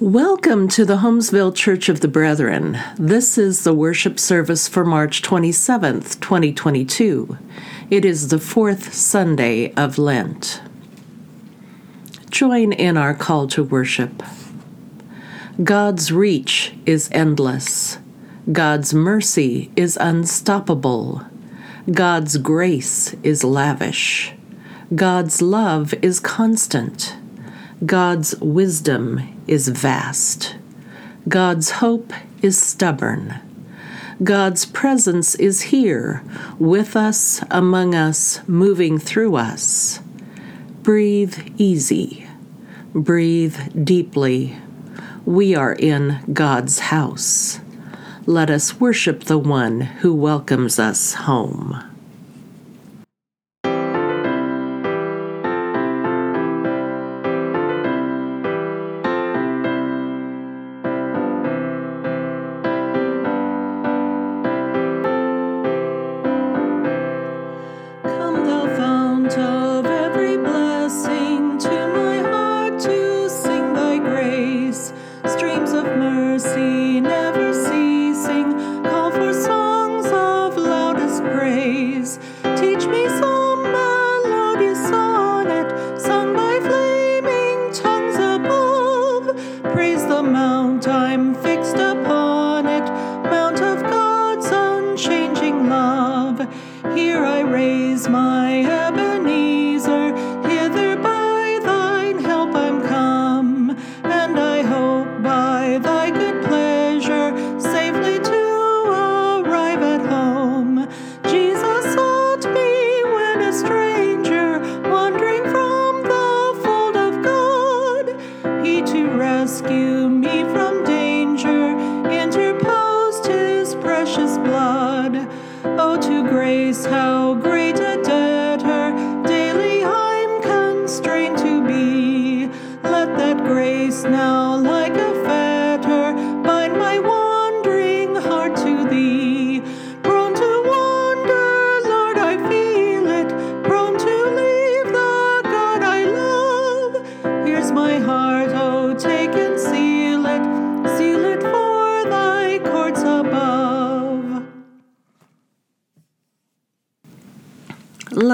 Welcome to the Holmesville Church of the Brethren. This is the worship service for March 27th, 2022. It is the fourth Sunday of Lent. Join in our call to worship. God's reach is endless. God's mercy is unstoppable. God's grace is lavish. God's love is constant. God's wisdom is vast. God's hope is stubborn. God's presence is here, with us, among us, moving through us. Breathe easy. Breathe deeply. We are in God's house. Let us worship the one who welcomes us home.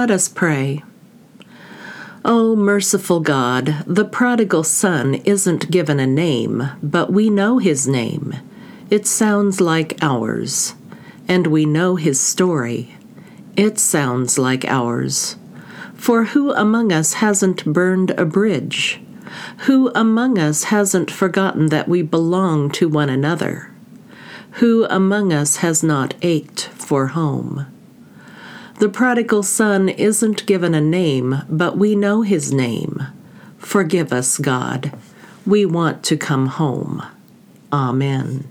Let us pray. O oh, merciful God, the prodigal son isn't given a name, but we know his name. It sounds like ours, and we know his story. It sounds like ours. For who among us hasn't burned a bridge? Who among us hasn't forgotten that we belong to one another? Who among us has not ached for home? The prodigal son isn't given a name, but we know his name. Forgive us, God. We want to come home. Amen.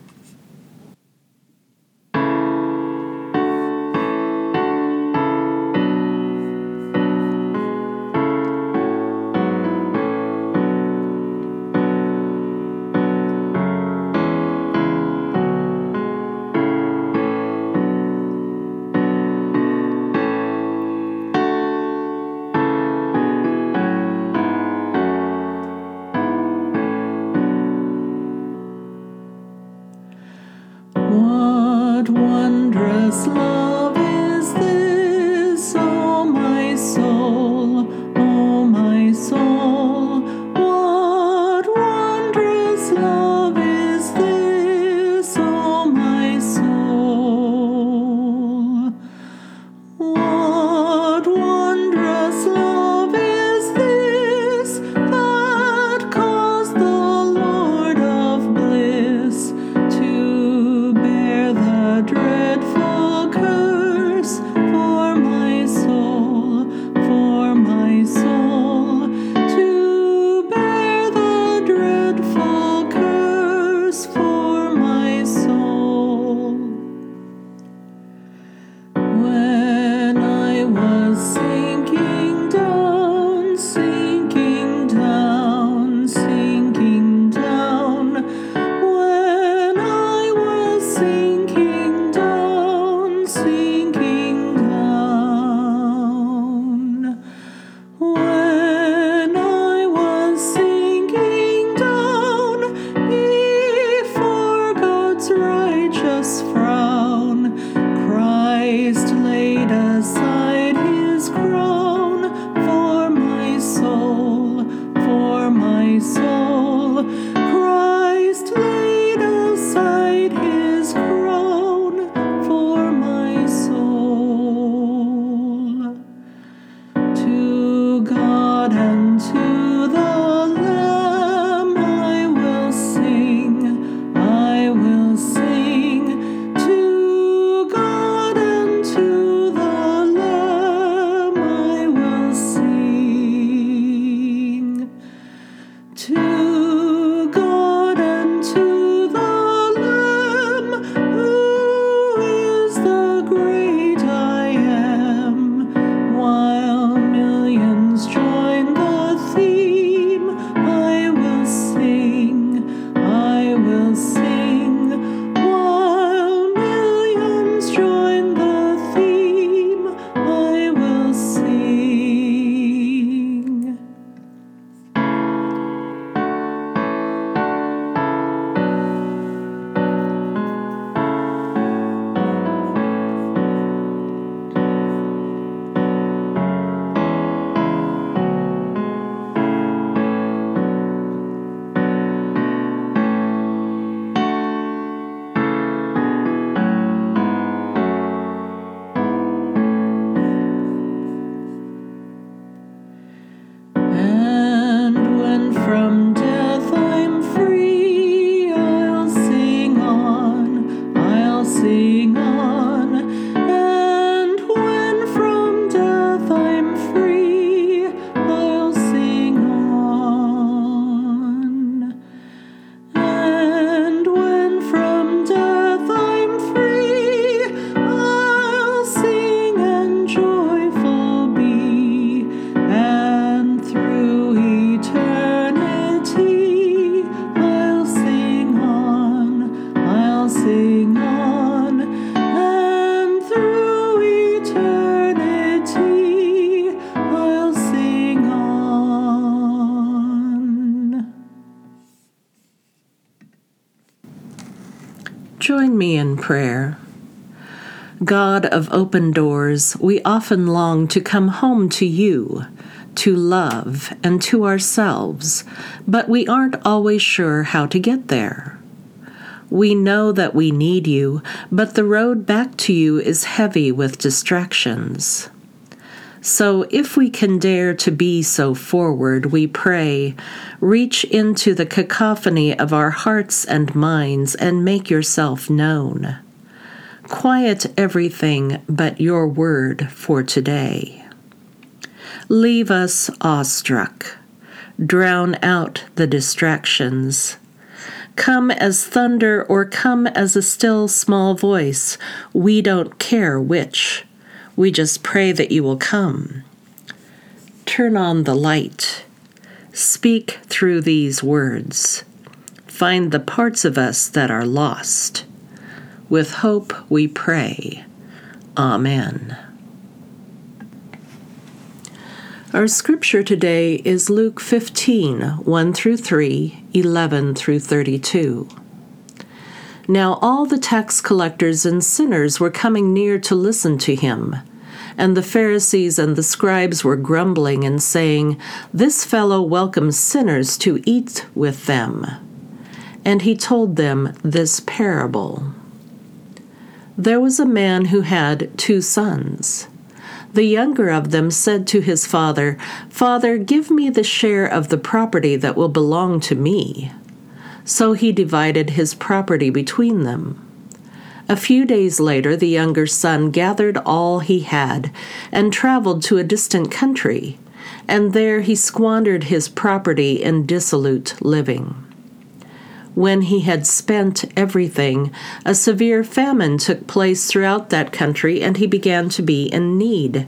Join me in prayer. God of open doors, we often long to come home to you, to love, and to ourselves, but we aren't always sure how to get there. We know that we need you, but the road back to you is heavy with distractions. So, if we can dare to be so forward, we pray, reach into the cacophony of our hearts and minds and make yourself known. Quiet everything but your word for today. Leave us awestruck. Drown out the distractions. Come as thunder or come as a still small voice, we don't care which. We just pray that you will come. Turn on the light. Speak through these words. Find the parts of us that are lost. With hope we pray. Amen. Our scripture today is Luke 15 1 through 3, 11 through 32. Now all the tax collectors and sinners were coming near to listen to him. And the Pharisees and the scribes were grumbling and saying, This fellow welcomes sinners to eat with them. And he told them this parable There was a man who had two sons. The younger of them said to his father, Father, give me the share of the property that will belong to me. So he divided his property between them. A few days later, the younger son gathered all he had and traveled to a distant country, and there he squandered his property in dissolute living. When he had spent everything, a severe famine took place throughout that country, and he began to be in need.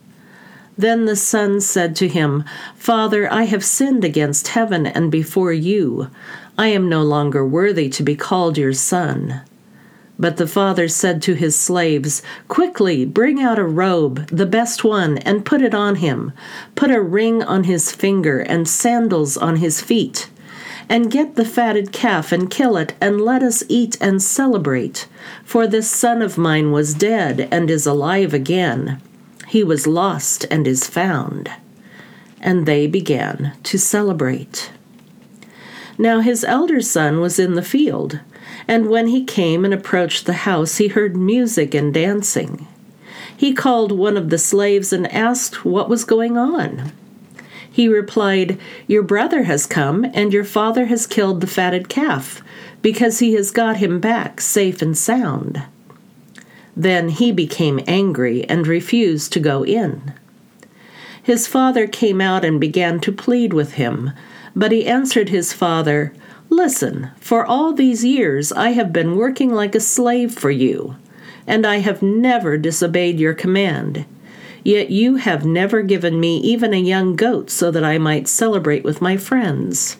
Then the son said to him, Father, I have sinned against heaven and before you. I am no longer worthy to be called your son. But the father said to his slaves, Quickly, bring out a robe, the best one, and put it on him. Put a ring on his finger and sandals on his feet. And get the fatted calf and kill it, and let us eat and celebrate. For this son of mine was dead and is alive again. He was lost and is found. And they began to celebrate. Now his elder son was in the field. And when he came and approached the house, he heard music and dancing. He called one of the slaves and asked what was going on. He replied, Your brother has come, and your father has killed the fatted calf, because he has got him back safe and sound. Then he became angry and refused to go in. His father came out and began to plead with him, but he answered his father, Listen, for all these years I have been working like a slave for you, and I have never disobeyed your command. Yet you have never given me even a young goat so that I might celebrate with my friends.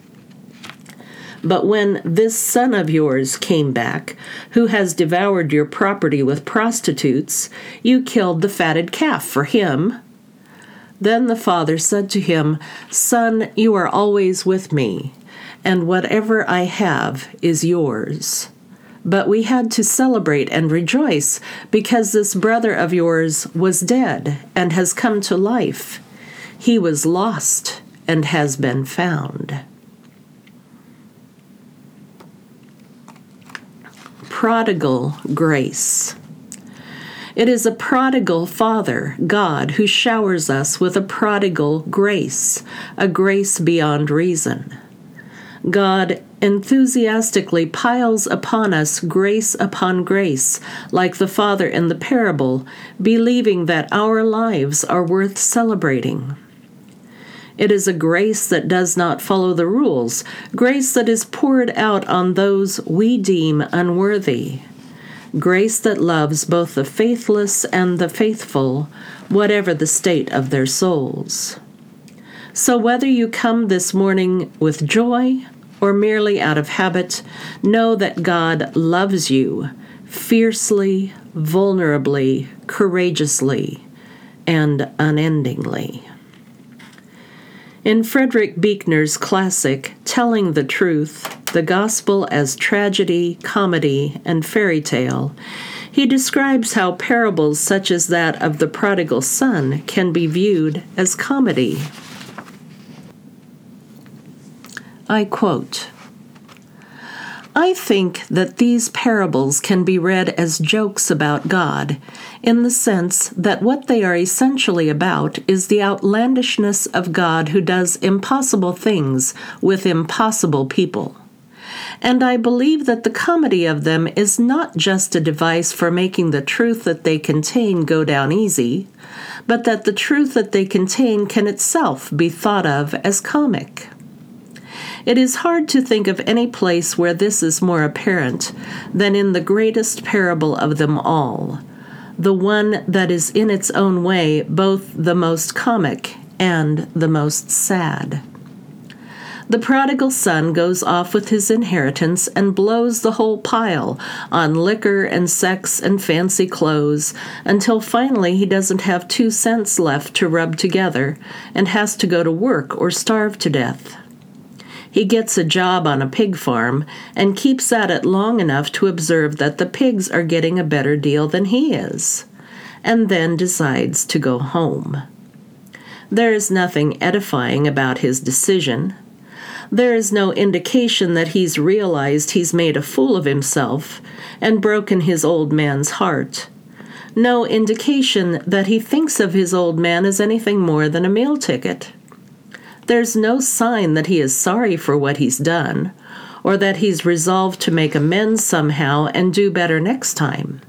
But when this son of yours came back, who has devoured your property with prostitutes, you killed the fatted calf for him. Then the father said to him, Son, you are always with me and whatever I have is yours. But we had to celebrate and rejoice because this brother of yours was dead and has come to life. He was lost and has been found. Prodigal grace. It is a prodigal Father, God, who showers us with a prodigal grace, a grace beyond reason. God enthusiastically piles upon us grace upon grace, like the Father in the parable, believing that our lives are worth celebrating. It is a grace that does not follow the rules, grace that is poured out on those we deem unworthy, grace that loves both the faithless and the faithful, whatever the state of their souls. So, whether you come this morning with joy or merely out of habit, know that God loves you fiercely, vulnerably, courageously, and unendingly. In Frederick Buechner's classic, Telling the Truth The Gospel as Tragedy, Comedy, and Fairy Tale, he describes how parables such as that of the prodigal son can be viewed as comedy. I quote I think that these parables can be read as jokes about God, in the sense that what they are essentially about is the outlandishness of God who does impossible things with impossible people. And I believe that the comedy of them is not just a device for making the truth that they contain go down easy, but that the truth that they contain can itself be thought of as comic. It is hard to think of any place where this is more apparent than in the greatest parable of them all, the one that is in its own way both the most comic and the most sad. The prodigal son goes off with his inheritance and blows the whole pile on liquor and sex and fancy clothes until finally he doesn't have two cents left to rub together and has to go to work or starve to death. He gets a job on a pig farm and keeps at it long enough to observe that the pigs are getting a better deal than he is, and then decides to go home. There is nothing edifying about his decision. There is no indication that he's realized he's made a fool of himself and broken his old man's heart. no indication that he thinks of his old man as anything more than a meal ticket. There's no sign that he is sorry for what he's done, or that he's resolved to make amends somehow and do better next time.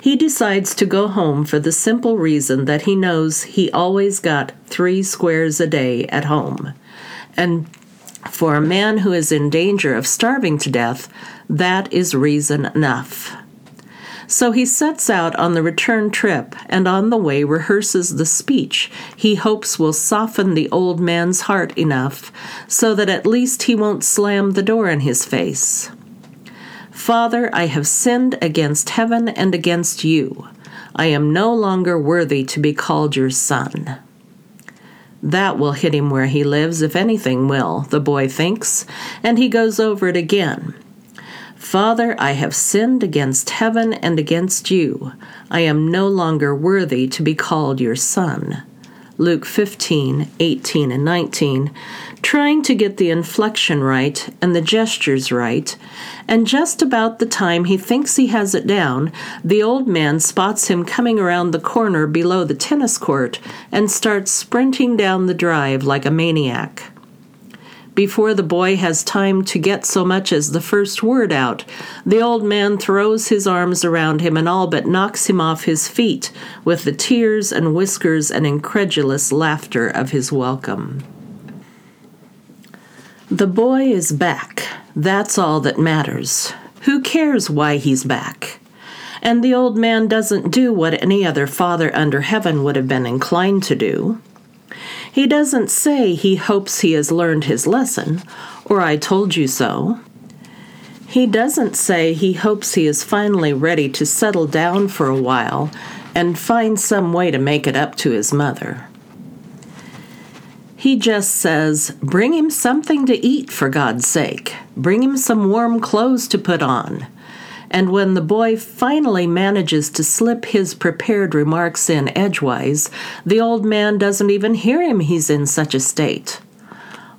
He decides to go home for the simple reason that he knows he always got three squares a day at home. And for a man who is in danger of starving to death, that is reason enough. So he sets out on the return trip and on the way rehearses the speech he hopes will soften the old man's heart enough so that at least he won't slam the door in his face. Father, I have sinned against heaven and against you. I am no longer worthy to be called your son. That will hit him where he lives, if anything will, the boy thinks, and he goes over it again. Father, I have sinned against heaven and against you. I am no longer worthy to be called your son. Luke 15, 18, and 19, trying to get the inflection right and the gestures right, and just about the time he thinks he has it down, the old man spots him coming around the corner below the tennis court and starts sprinting down the drive like a maniac. Before the boy has time to get so much as the first word out, the old man throws his arms around him and all but knocks him off his feet with the tears and whiskers and incredulous laughter of his welcome. The boy is back. That's all that matters. Who cares why he's back? And the old man doesn't do what any other father under heaven would have been inclined to do. He doesn't say he hopes he has learned his lesson, or I told you so. He doesn't say he hopes he is finally ready to settle down for a while and find some way to make it up to his mother. He just says, Bring him something to eat, for God's sake. Bring him some warm clothes to put on and when the boy finally manages to slip his prepared remarks in edgewise, the old man doesn't even hear him, he's in such a state.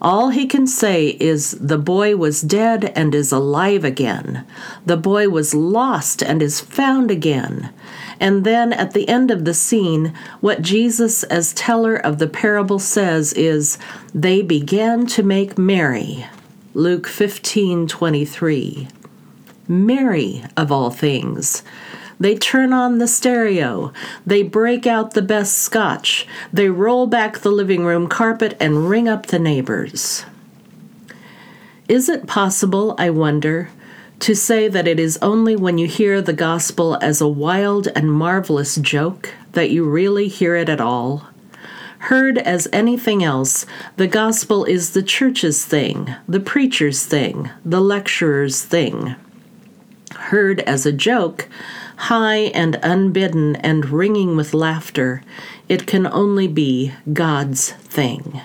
All he can say is, The boy was dead and is alive again. The boy was lost and is found again. And then at the end of the scene, what Jesus, as teller of the parable, says is, They began to make merry. Luke 15 23 merry of all things. They turn on the stereo. They break out the best scotch. They roll back the living room carpet and ring up the neighbors. Is it possible, I wonder, to say that it is only when you hear the gospel as a wild and marvelous joke that you really hear it at all? Heard as anything else, the gospel is the church's thing, the preacher's thing, the lecturer's thing heard as a joke, high and unbidden and ringing with laughter, it can only be God's thing.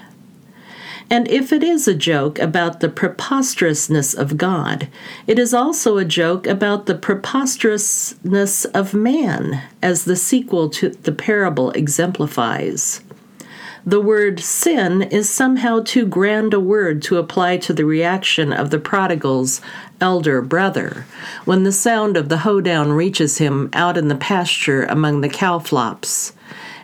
And if it is a joke about the preposterousness of God, it is also a joke about the preposterousness of man, as the sequel to the parable exemplifies. The word sin is somehow too grand a word to apply to the reaction of the prodigal's elder brother when the sound of the hoedown reaches him out in the pasture among the cow flops.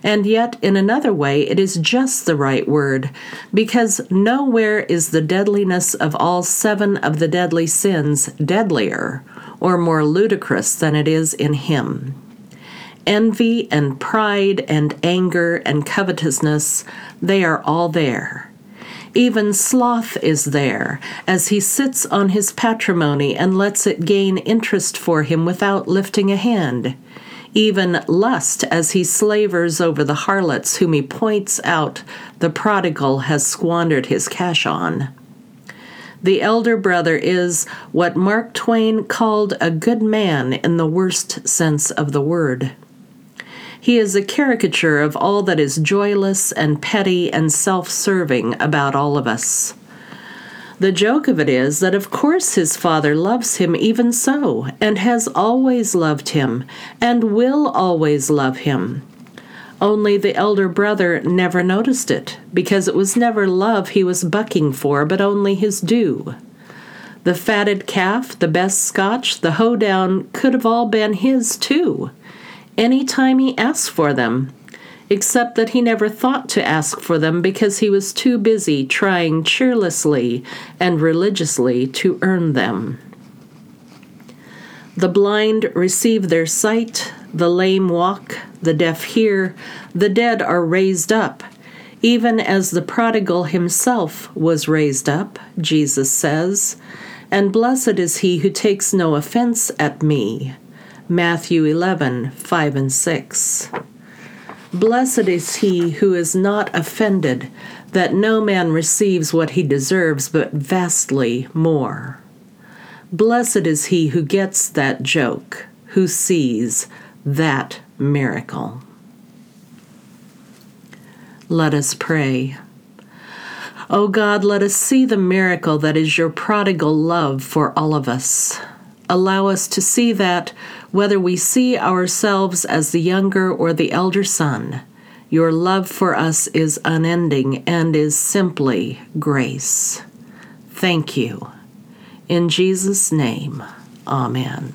And yet, in another way, it is just the right word, because nowhere is the deadliness of all seven of the deadly sins deadlier or more ludicrous than it is in him envy and pride and anger and covetousness, they are all there. Even sloth is there, as he sits on his patrimony and lets it gain interest for him without lifting a hand. Even lust, as he slavers over the harlots whom he points out the prodigal has squandered his cash on. The elder brother is what Mark Twain called a good man in the worst sense of the word. He is a caricature of all that is joyless and petty and self serving about all of us. The joke of it is that, of course, his father loves him even so, and has always loved him, and will always love him. Only the elder brother never noticed it, because it was never love he was bucking for, but only his due. The fatted calf, the best scotch, the hoedown could have all been his, too any time he asked for them, except that he never thought to ask for them because he was too busy trying cheerlessly and religiously to earn them. The blind receive their sight, the lame walk, the deaf hear, the dead are raised up, even as the prodigal himself was raised up, Jesus says, and blessed is he who takes no offense at me. Matthew 11, 5 and 6. Blessed is he who is not offended, that no man receives what he deserves, but vastly more. Blessed is he who gets that joke, who sees that miracle. Let us pray. O oh God, let us see the miracle that is your prodigal love for all of us. Allow us to see that, whether we see ourselves as the younger or the elder son, your love for us is unending and is simply grace. Thank you. In Jesus' name, Amen.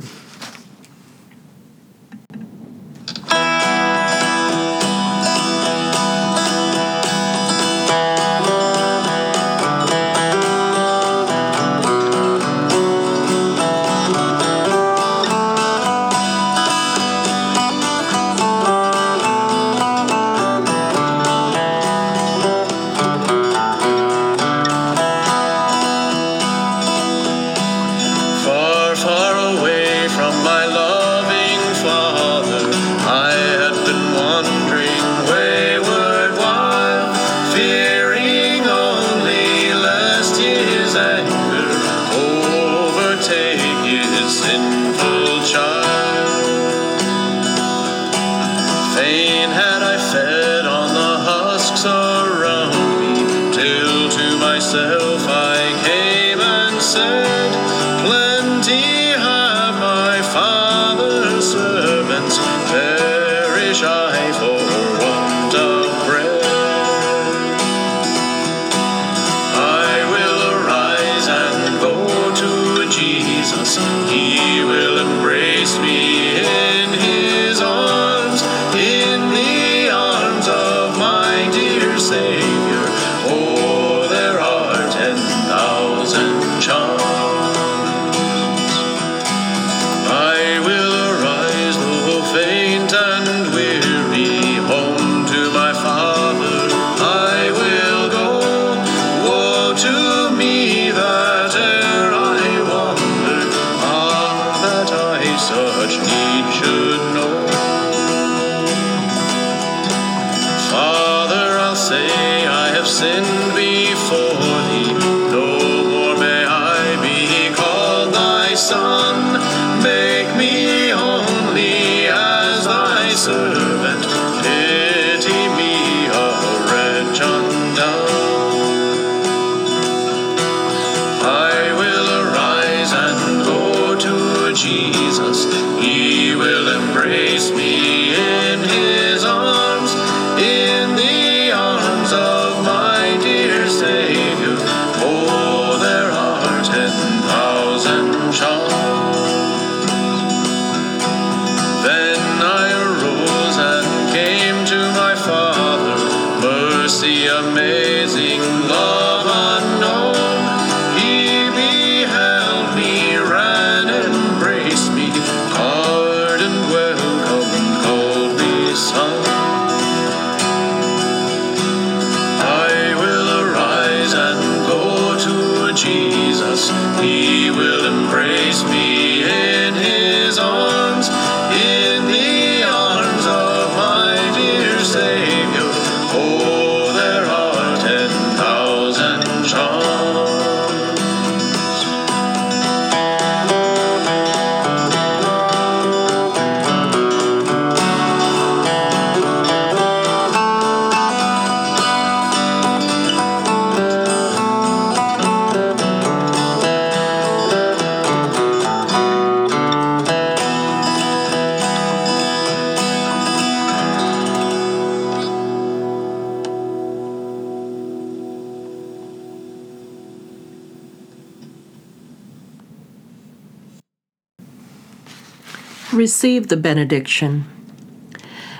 Receive the benediction.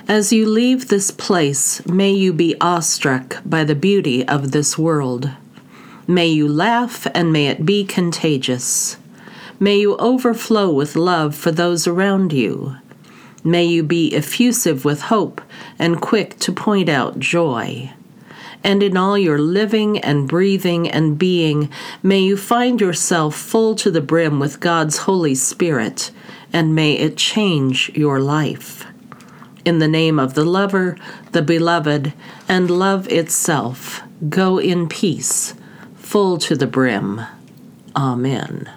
As you leave this place, may you be awestruck by the beauty of this world. May you laugh and may it be contagious. May you overflow with love for those around you. May you be effusive with hope and quick to point out joy. And in all your living and breathing and being, may you find yourself full to the brim with God's Holy Spirit, and may it change your life. In the name of the lover, the beloved, and love itself, go in peace, full to the brim. Amen.